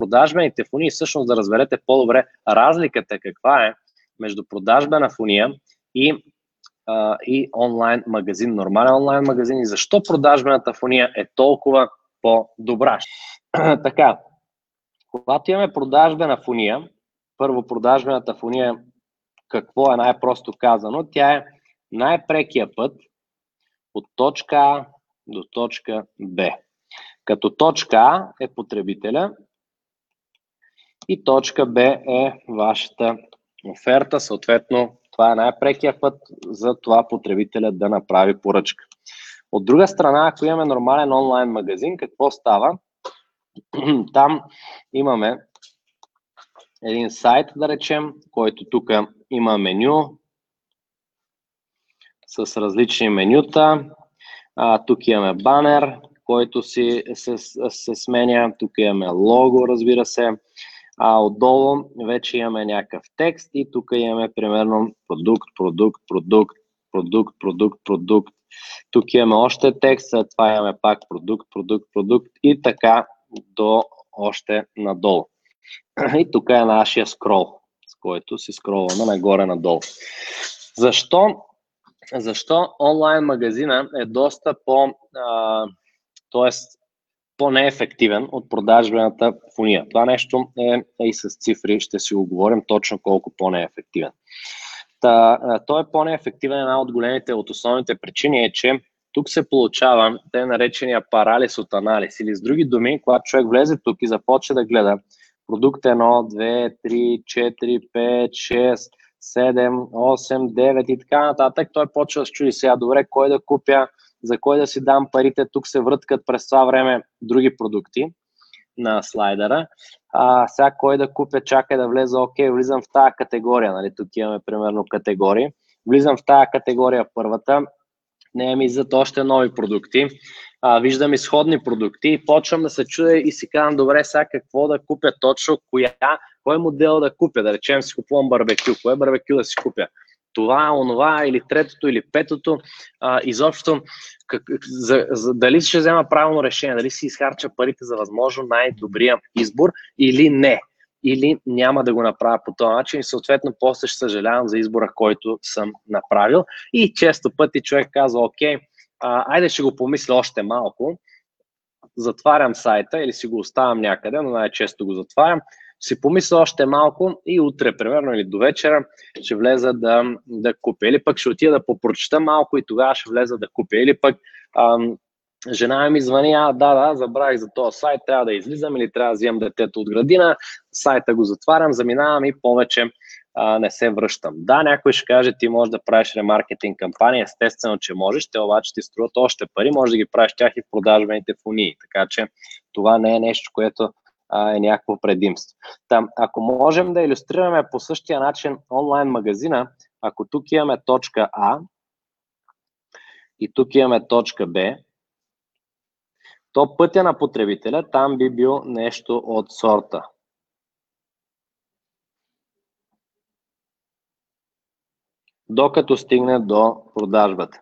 продажбените фунии, всъщност да разберете по-добре разликата каква е между продажбена фуния и, а, и онлайн магазин, нормален онлайн магазин и защо продажбената фуния е толкова по-добра. така, когато имаме продажбена фуния, първо продажбената фуния, какво е най-просто казано? Тя е най-прекия път от точка А до точка Б. Като точка А е потребителя и точка Б е вашата оферта. Съответно, това е най-прекия път за това потребителя да направи поръчка. От друга страна, ако имаме нормален онлайн магазин, какво става? Там имаме един сайт, да речем, който тук има меню с различни менюта. А, тук имаме банер, който си се, се сменя. Тук имаме лого, разбира се. А отдолу вече имаме някакъв текст и тук имаме примерно продукт, продукт, продукт, продукт, продукт, продукт. Тук имаме още текст, след това имаме пак продукт, продукт, продукт и така до още надолу. И тук е нашия скрол, с който си скролваме нагоре-надолу. Защо? Защо онлайн магазина е доста по, а, т.е. по-неефективен от продажбената фуния? Това нещо е, е и с цифри, ще си го говорим точно колко по-неефективен. Та, той е по-неефективен. Една от големите, от основните причини е, че тук се получава те наречения парализ от анализ или с други думи, когато човек влезе тук и започне да гледа продукт 1, 2, 3, 4, 5, 6, 7, 8, 9 и така нататък, той почва да чуди сега, добре, кой да купя, за кой да си дам парите, тук се връткат през това време други продукти на слайдера. А, сега кой да купя, чакай да влеза, окей, влизам в тази категория, нали, тук имаме примерно категории. Влизам в тази категория първата, не ми излизат още нови продукти, а, виждам изходни продукти и почвам да се чудя и си казвам, добре, сега какво да купя точно, коя, кой модел да купя, да речем си купувам барбекю, кое барбекю да си купя, това, онова или третото или петото, а, изобщо как, за, за, дали ще взема правилно решение, дали си изхарча парите за възможно най-добрия избор или не. Или няма да го направя по този начин. И съответно после ще съжалявам за избора, който съм направил. И често пъти човек казва, окей, а, айде ще го помисля още малко, затварям сайта или си го оставям някъде, но най-често го затварям, си помисля още малко и утре, примерно, или до вечера ще влеза да, да купя. Или пък ще отида да попрочета малко и тогава ще влеза да купя. Или пък ам, жена ми звъни, а да, да, забравих за този сайт, трябва да излизам или трябва да вземам детето от градина, сайта го затварям, заминавам и повече а, не се връщам. Да, някой ще каже, ти можеш да правиш ремаркетинг кампания, естествено, че можеш, те обаче ти струват още пари, може да ги правиш тях и в продажбените фунии, така че това не е нещо, което е някакво предимство. Там, ако можем да иллюстрираме по същия начин онлайн магазина, ако тук имаме точка А и тук имаме точка Б, то пътя на потребителя там би бил нещо от сорта. Докато стигне до продажбата.